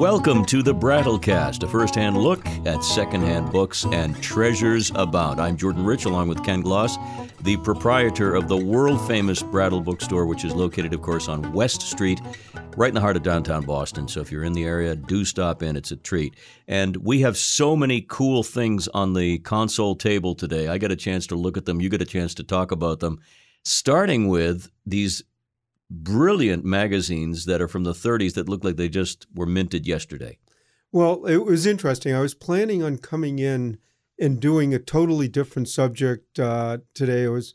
Welcome to the Brattlecast, a first-hand look at secondhand books and treasures abound. I'm Jordan Rich, along with Ken Gloss, the proprietor of the world-famous Brattle Bookstore, which is located, of course, on West Street, right in the heart of downtown Boston. So if you're in the area, do stop in. It's a treat. And we have so many cool things on the console table today. I get a chance to look at them. You get a chance to talk about them. Starting with these brilliant magazines that are from the 30s that look like they just were minted yesterday. Well, it was interesting. I was planning on coming in and doing a totally different subject uh, today. I was,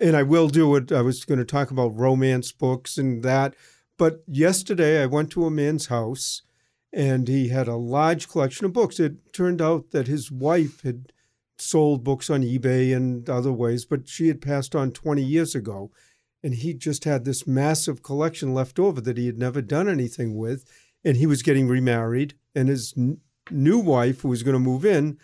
and I will do it. I was going to talk about romance books and that. But yesterday, I went to a man's house, and he had a large collection of books. It turned out that his wife had sold books on eBay and other ways, but she had passed on 20 years ago and he just had this massive collection left over that he had never done anything with and he was getting remarried and his n- new wife who was going to move in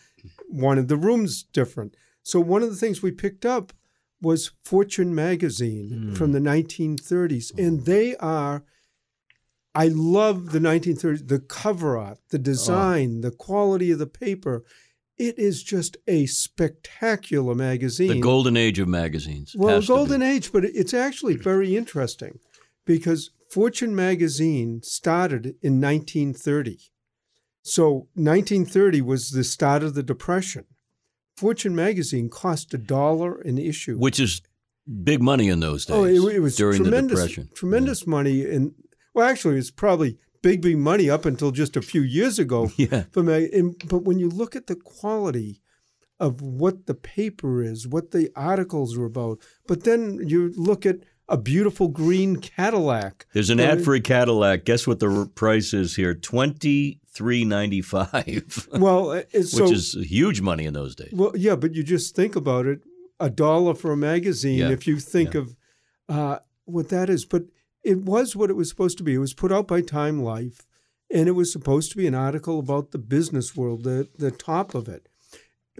wanted the rooms different. So one of the things we picked up was fortune magazine Mm. from the 1930s and they are i love the 1930s the cover art the design the quality of the paper it is just a spectacular magazine The golden age of magazines. well, has to be. golden age, but it's actually very interesting because Fortune magazine started in 1930. So 1930 was the start of the Depression. Fortune magazine cost a dollar an issue. Which is big money in those days. oh, it, it was during tremendous, the Depression. tremendous money, and well, actually, it's probably big, big money up until just a few years ago. Yeah. for mag- and, but when you look at the quality of what the paper is, what the articles are about, but then you look at a beautiful green Cadillac. There's an ad for a Cadillac. Guess what the price is here? Twenty three ninety five, Well, uh, it's so which is huge money in those days. well, yeah, but you just think about it: a dollar for a magazine. Yeah, If you think yeah. of uh, what that is, but it was what it was supposed to be. It was put out by Time Life, and it was supposed to be an article about the business world, the the top of it.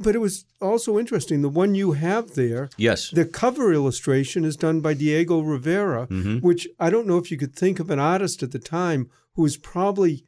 But it was also interesting. The one you have there, Yes. The cover illustration is done by Diego Rivera, Mhm. which I don't know if you could think of an artist at the time who was probably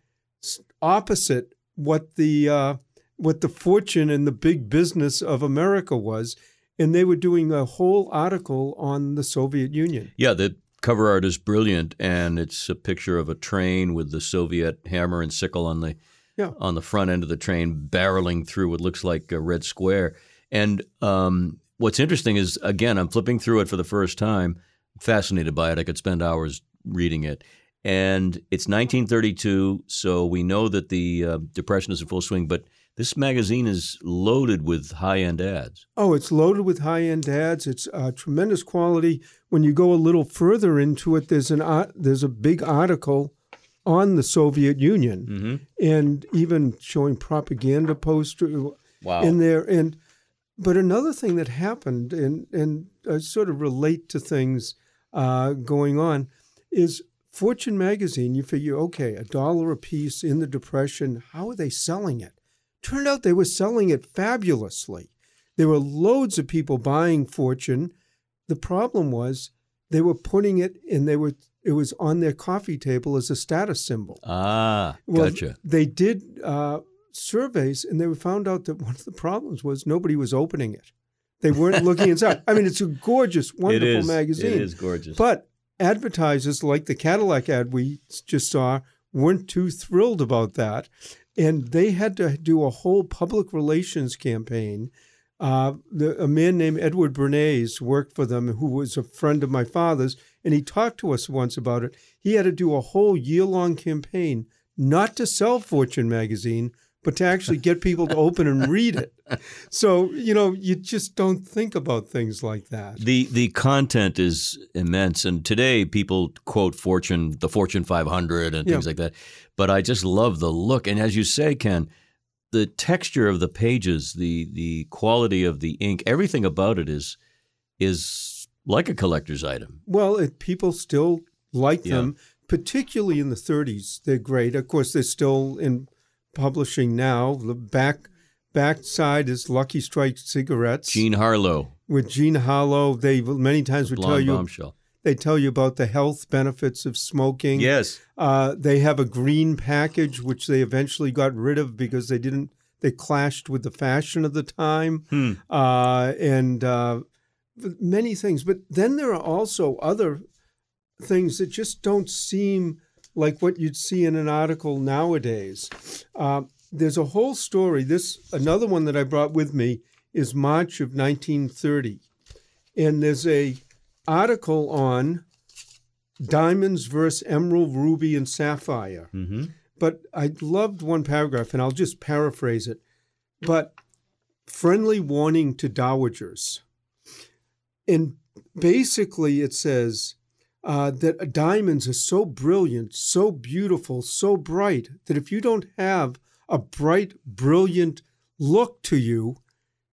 opposite what the uh, what the fortune and the big business of America was, and they were doing a whole article on the Soviet Union. Yeah, the cover art is brilliant, and it's a picture of a train with the Soviet hammer and sickle on the Yeah. on the front end of the train, barreling through what looks like a red square. And um, what's interesting is, again, I'm flipping through it for the first time. Fascinated by it. I could spend hours reading it. And it's 1932, so we know that the uh, depression is in full swing. But this magazine is loaded with high-end ads. Oh, it's loaded with high-end ads. It's uh, tremendous quality. When you go a little further into it, there's an art, there's a big article on the Soviet Union, Mm-hmm. and even showing propaganda poster Wow. in there. And but another thing that happened, and and I sort of relate to things uh, going on, is Fortune magazine. You figure, okay, a dollar a piece in the Depression. How are they selling it? Turned out they were selling it fabulously. There were loads of people buying Fortune. The problem was they were putting it and they were it was on their coffee table as a status symbol. ah, Well, gotcha. They did uh, surveys, and they found out that one of the problems was nobody was opening it. They weren't looking inside. I mean, it's a gorgeous, wonderful it is, magazine. It is gorgeous. But advertisers like the Cadillac ad we just saw weren't too thrilled about that. And they had to do a whole public relations campaign. Uh, the, a man named Edward Bernays worked for them, who was a friend of my father's, and he talked to us once about it. He had to do a whole year long campaign not to sell Fortune magazine, but to actually get people to open and read it. So, you know, you just don't think about things like that. The the content is immense, and today people quote Fortune, the Fortune 500, and things Yeah. like that. But I just love the look, and as you say, Ken, the texture of the pages, the the quality of the ink, everything about it is is like a collector's item. Well, it, people still like Yeah. them, particularly in the 30s. They're great. Of course, they're still in publishing now. The back back side is Lucky Strike cigarettes Jean Harlow, with Jean Harlow, They many times would tell you bombshell. they tell you about the health benefits of smoking. Yes. Uh, they have a green package, which they eventually got rid of because they didn't. They clashed with the fashion of the time, Hmm. uh, and uh, many things. But then there are also other things that just don't seem like what you'd see in an article nowadays. Uh, there's a whole story. This another one that I brought with me is March of 1930, and there's a article on diamonds versus emerald, ruby, and sapphire. hmm But I loved one paragraph, and I'll just paraphrase it. But friendly warning to dowagers. And basically, it says uh, that diamonds are so brilliant, so beautiful, so bright that if you don't have a bright, brilliant look to you,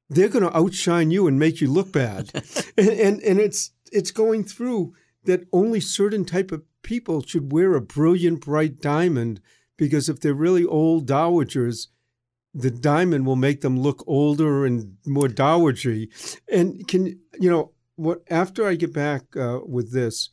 they're going to outshine you and make you look bad. and, and and it's it's going through that only certain type of people should wear a brilliant, bright diamond because if they're really old dowagers, the diamond will make them look older and more dowagery. And can you know what? After I get back uh, with this,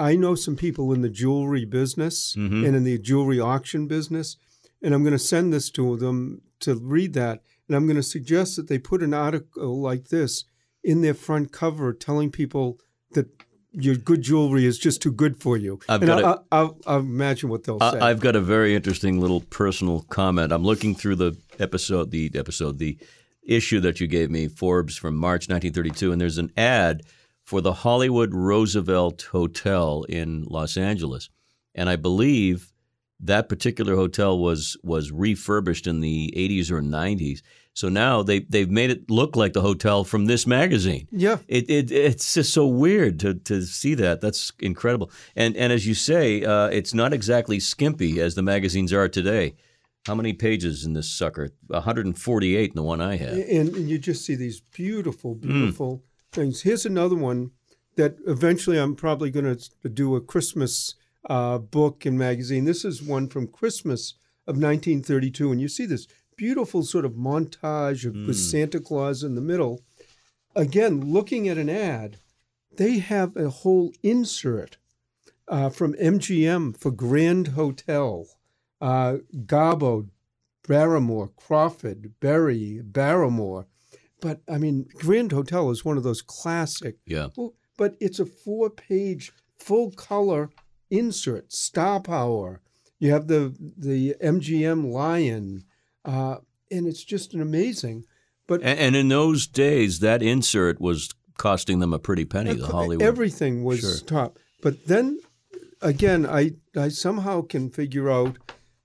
I know some people in the jewelry business Mhm. and in the jewelry auction business, and I'm going to send this to them to read that. And I'm going to suggest that they put an article like this in their front cover, telling people that your good jewelry is just too good for you. I've and got imagine what they'll say. I've got a very interesting little personal comment. I'm looking through the episode, the episode, the issue that you gave me, Forbes from March 1932, and there's an ad for the Hollywood Roosevelt Hotel in Los Angeles, and I believe that particular hotel was was refurbished in the 80s or 90s. So now they they've made it look like the hotel from this magazine. yeah. It, it it's just so weird to, to see that. That's incredible. And and as you say, uh, it's not exactly skimpy as the magazines are today. How many pages in this sucker? 148 in the one I have. And, and you just see these beautiful, Hmm. beautiful things. Here's another one that eventually I'm probably going to do a Christmas uh, book and magazine. This is one from Christmas of 1932, and you see this beautiful sort of montage of, with Santa Claus in the middle. Again, looking at an ad, they have a whole insert uh, from MGM for Grand Hotel, uh, Garbo, Barrymore, Crawford, Beery, Barrymore. But I mean, Grand Hotel is one of those classic. Yeah. But it's a four-page, full-color insert. Star Power. You have the the MGM Lion, uh, and it's just an amazing. But And, and in those days, that insert was costing them a pretty penny. The Hollywood. Everything was Sure. top. But then again, I I somehow can figure out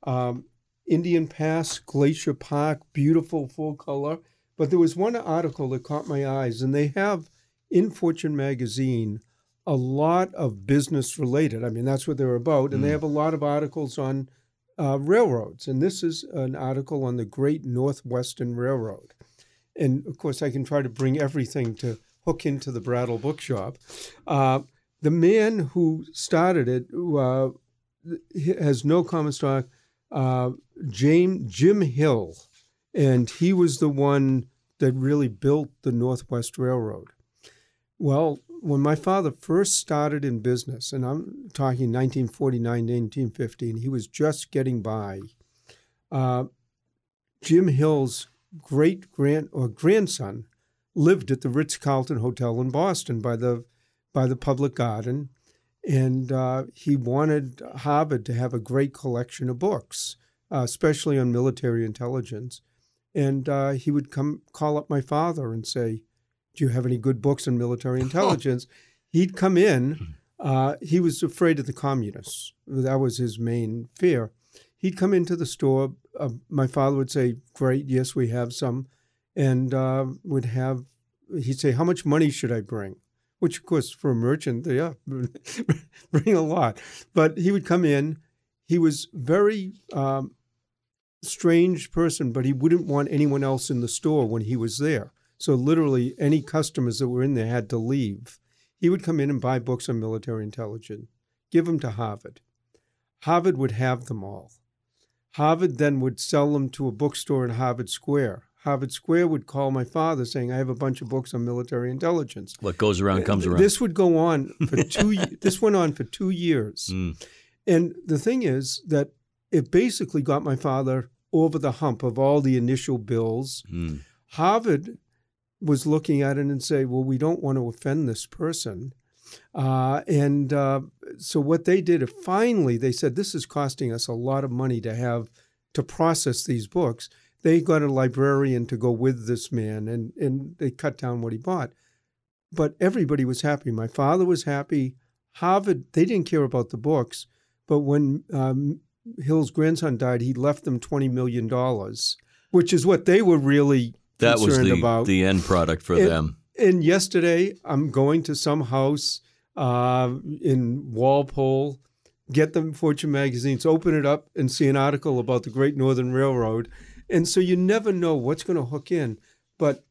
um, Indian Pass, Glacier Park, beautiful full color. But there was one article that caught my eyes, and they have in Fortune magazine a lot of business related. I mean, that's what they're about, and they have a lot of articles on uh, railroads. And this is an article on the Great Northwestern Railroad. And of course, I can try to bring everything to hook into the Brattle Bookshop. Uh, the man who started it uh, has no common stock. Uh, James Jim Hill, and he was the one that really built the Northwest Railroad. Well, when my father first started in business, and I'm talking 1949 to 1950, and he was just getting by, uh, Jim Hill's great grand or grandson lived at the Ritz Carlton Hotel in Boston by the by the public garden, and uh, he wanted Harvard to have a great collection of books, uh, especially on military intelligence. And uh, he would come call up my father and say, "Do you have any good books on military intelligence?" He'd come in. Uh, he was afraid of the communists. That was his main fear. He'd come into the store. Uh, my father would say, "Great, yes, we have some," and uh, would have. He'd say, "How much money should I bring?" Which, of course, for a merchant, yeah, bring a lot. But he would come in. He was very um, strange person, but he wouldn't want anyone else in the store when he was there. So literally, any customers that were in there had to leave. He would come in and buy books on military intelligence, give them to Harvard. Harvard would have them all. Harvard then would sell them to a bookstore in Harvard Square. Harvard Square would call my father saying, "I have a bunch of books on military intelligence." What goes around comes around. This would go on for two. this went on for two years, Mm. and the thing is that it basically got my father over the hump of all the initial bills. Mm. Harvard was looking at it and say, "Well, we don't want to offend this person," uh, and uh, so what they did, finally, they said, "This is costing us a lot of money to have to process these books." They got a librarian to go with this man, and and they cut down what he bought. But everybody was happy. My father was happy. Harvard, they didn't care about the books, but when um, Hill's grandson died, he left them twenty million dollars, which is what they were really That was concerned the, about. the end product for It- them. and yesterday, I'm going to some house uh, in Walpole, get the Fortune magazines, open it up, and see an article about the Great Northern Railroad. And so you never know what's going to hook in. But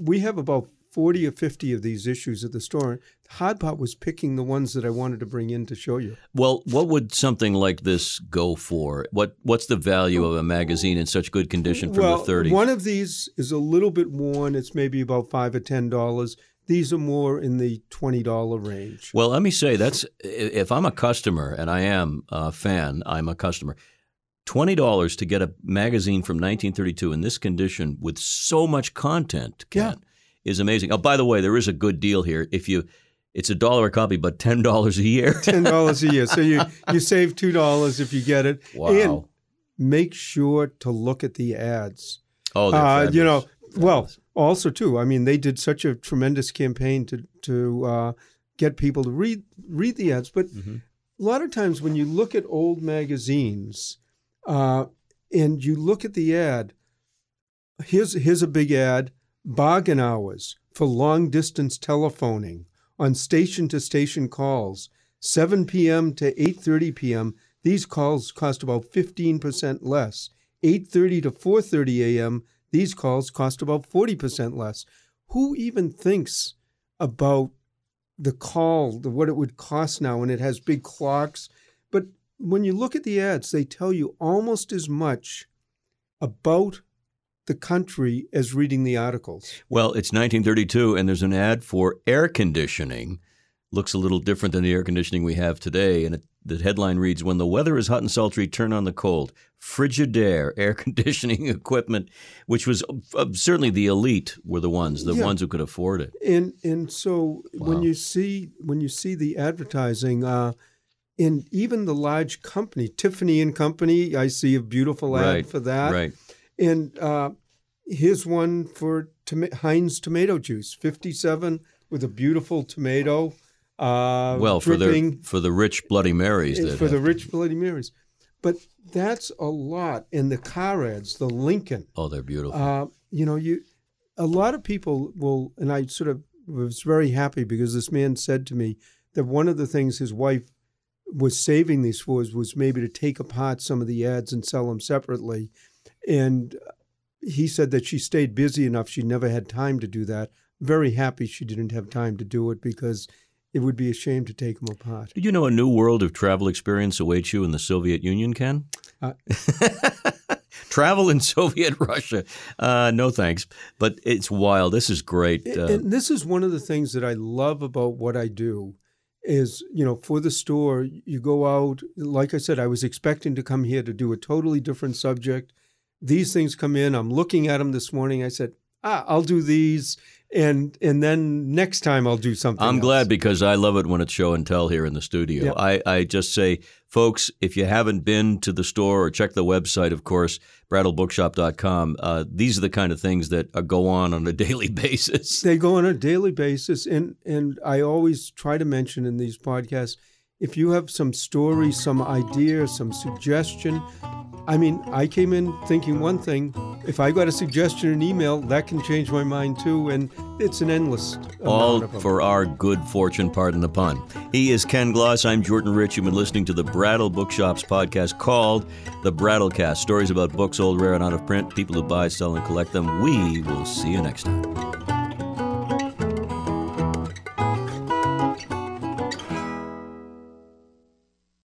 we have about 40 or 50 of these issues at the store. Hardpot was picking the ones that I wanted to bring in to show you. Well, what would something like this go for? What What's the value of a magazine in such good condition from well, the 30s? one of these is a little bit worn. It's maybe about 5 or $10. These are more in the $20 range. Well, let me say that's if I'm a customer and I am a fan, I'm a customer. Twenty dollars to get a magazine from 1932 in this condition with so much content, Yeah. Is amazing. Oh, by the way, there is a good deal here. If you, it's a dollar a copy, but ten dollars a year. ten dollars a year. So you you save two dollars if you get it. wow. And make sure to look at the ads. oh, they're Uh, you know, fabulous. well, also too. I mean, they did such a tremendous campaign to to uh, get people to read read the ads. But Mhm. a lot of times when you look at old magazines uh, and you look at the ad, here's here's a big ad: bargain hours for long distance telephoning on station to station calls, 7 p.m. to 8:30 p.m. These calls cost about 15% less. 8:30 to 4:30 a.m. These calls cost about 40% less. Who even thinks about the call, the, what it would cost now, and it has big clocks? But when you look at the ads, they tell you almost as much about the country as reading the articles. Well, it's 1932, and there's an ad for air conditioning. Looks a little different than the air conditioning we have today. And it, the headline reads When the weather is hot and sultry, turn on the cold. Frigidaire air conditioning equipment, which was uh, certainly the elite were the ones, the Yeah. ones who could afford it. And and so when you see when you see the advertising, uh, in even the large company, Tiffany and Company, I see a beautiful ad Right, for that. right. And uh, here's one for toma- Heinz tomato juice, 57 with a beautiful tomato. Uh, Well, for the, for the rich Bloody Marys. That for the rich Bloody Marys. But that's a lot. And the car ads, the Lincoln. Oh, they're beautiful. Uh, you know, you a lot of people will, and I sort of was very happy because this man said to me that one of the things his wife was saving these for was maybe to take apart some of the ads and sell them separately. And he said that she stayed busy enough; she never had time to do that. Very happy she didn't have time to do it because it would be a shame to take them apart. Did you know a new world of travel experience awaits you in the Soviet Union, Ken? Uh, travel in Soviet Russia. Uh, no thanks. But it's wild. This is great. Uh, and this is one of the things that I love about what I do is, you know, for the store, you go out, like I said, I was expecting to come here to do a totally different subject. These things come in, I'm looking at them this morning. I said, ah, I'll do these. And and then next time I'll do something. I'm else. glad because I love it when it's show and tell here in the studio. I, I just say, folks, if you haven't been to the store or check the website, of course, brattlebookshop.com, uh, these are the kind of things that uh, go on on a daily basis. They go on a daily basis, and and I always try to mention in these podcasts, if you have some story, some idea, some suggestion. I mean, I came in thinking one thing. If I got a suggestion in email, that can change my mind too, and it's an endless All for our good fortune, pardon the pun. He is Ken Gloss. I'm Jordan Rich. You've been listening to the Brattle Bookshops podcast called The Brattlecast. Stories about books, old, rare, and out of print, people who buy, sell, and collect them. We will see you next time.